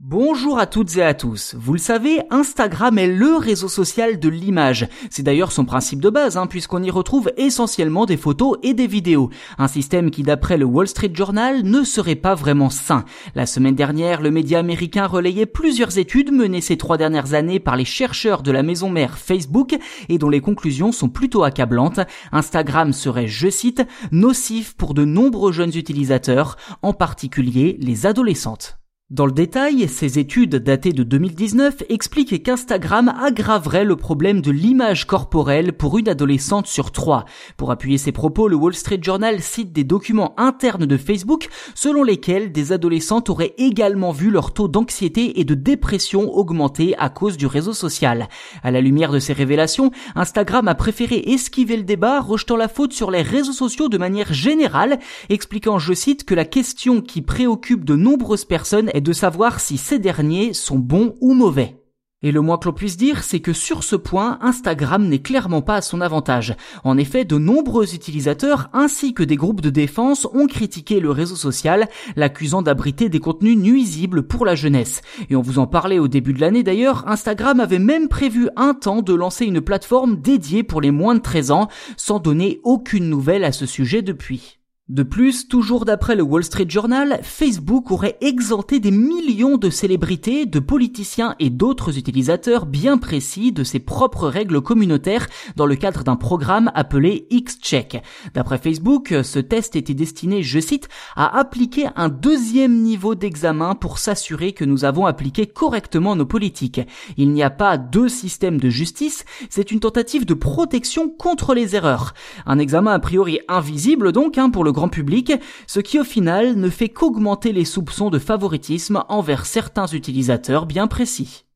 Bonjour à toutes et à tous. Vous le savez, Instagram est le réseau social de l'image. C'est d'ailleurs son principe de base, hein, puisqu'on y retrouve essentiellement des photos et des vidéos. Un système qui, d'après le Wall Street Journal, ne serait pas vraiment sain. La semaine dernière, le média américain relayait plusieurs études menées ces trois dernières années par les chercheurs de la maison mère Facebook et dont les conclusions sont plutôt accablantes. Instagram serait, je cite, nocif pour de nombreux jeunes utilisateurs, en particulier les adolescentes. Dans le détail, ces études datées de 2019 expliquent qu'Instagram aggraverait le problème de l'image corporelle pour une adolescente sur trois. Pour appuyer ces propos, le Wall Street Journal cite des documents internes de Facebook selon lesquels des adolescentes auraient également vu leur taux d'anxiété et de dépression augmenter à cause du réseau social. À la lumière de ces révélations, Instagram a préféré esquiver le débat, rejetant la faute sur les réseaux sociaux de manière générale, expliquant, je cite, que la question qui préoccupe de nombreuses personnes de savoir si ces derniers sont bons ou mauvais. Et le moins que l'on puisse dire, c'est que sur ce point, Instagram n'est clairement pas à son avantage. En effet, de nombreux utilisateurs ainsi que des groupes de défense ont critiqué le réseau social, l'accusant d'abriter des contenus nuisibles pour la jeunesse. Et on vous en parlait au début de l'année d'ailleurs, Instagram avait même prévu un temps de lancer une plateforme dédiée pour les moins de 13 ans, sans donner aucune nouvelle à ce sujet depuis. De plus, toujours d'après le Wall Street Journal, Facebook aurait exempté des millions de célébrités, de politiciens et d'autres utilisateurs bien précis de ses propres règles communautaires dans le cadre d'un programme appelé X-Check. D'après Facebook, ce test était destiné, je cite, à appliquer un deuxième niveau d'examen pour s'assurer que nous avons appliqué correctement nos politiques. Il n'y a pas deux systèmes de justice, c'est une tentative de protection contre les erreurs. Un examen a priori invisible donc hein, pour le grand public, ce qui au final ne fait qu'augmenter les soupçons de favoritisme envers certains utilisateurs bien précis.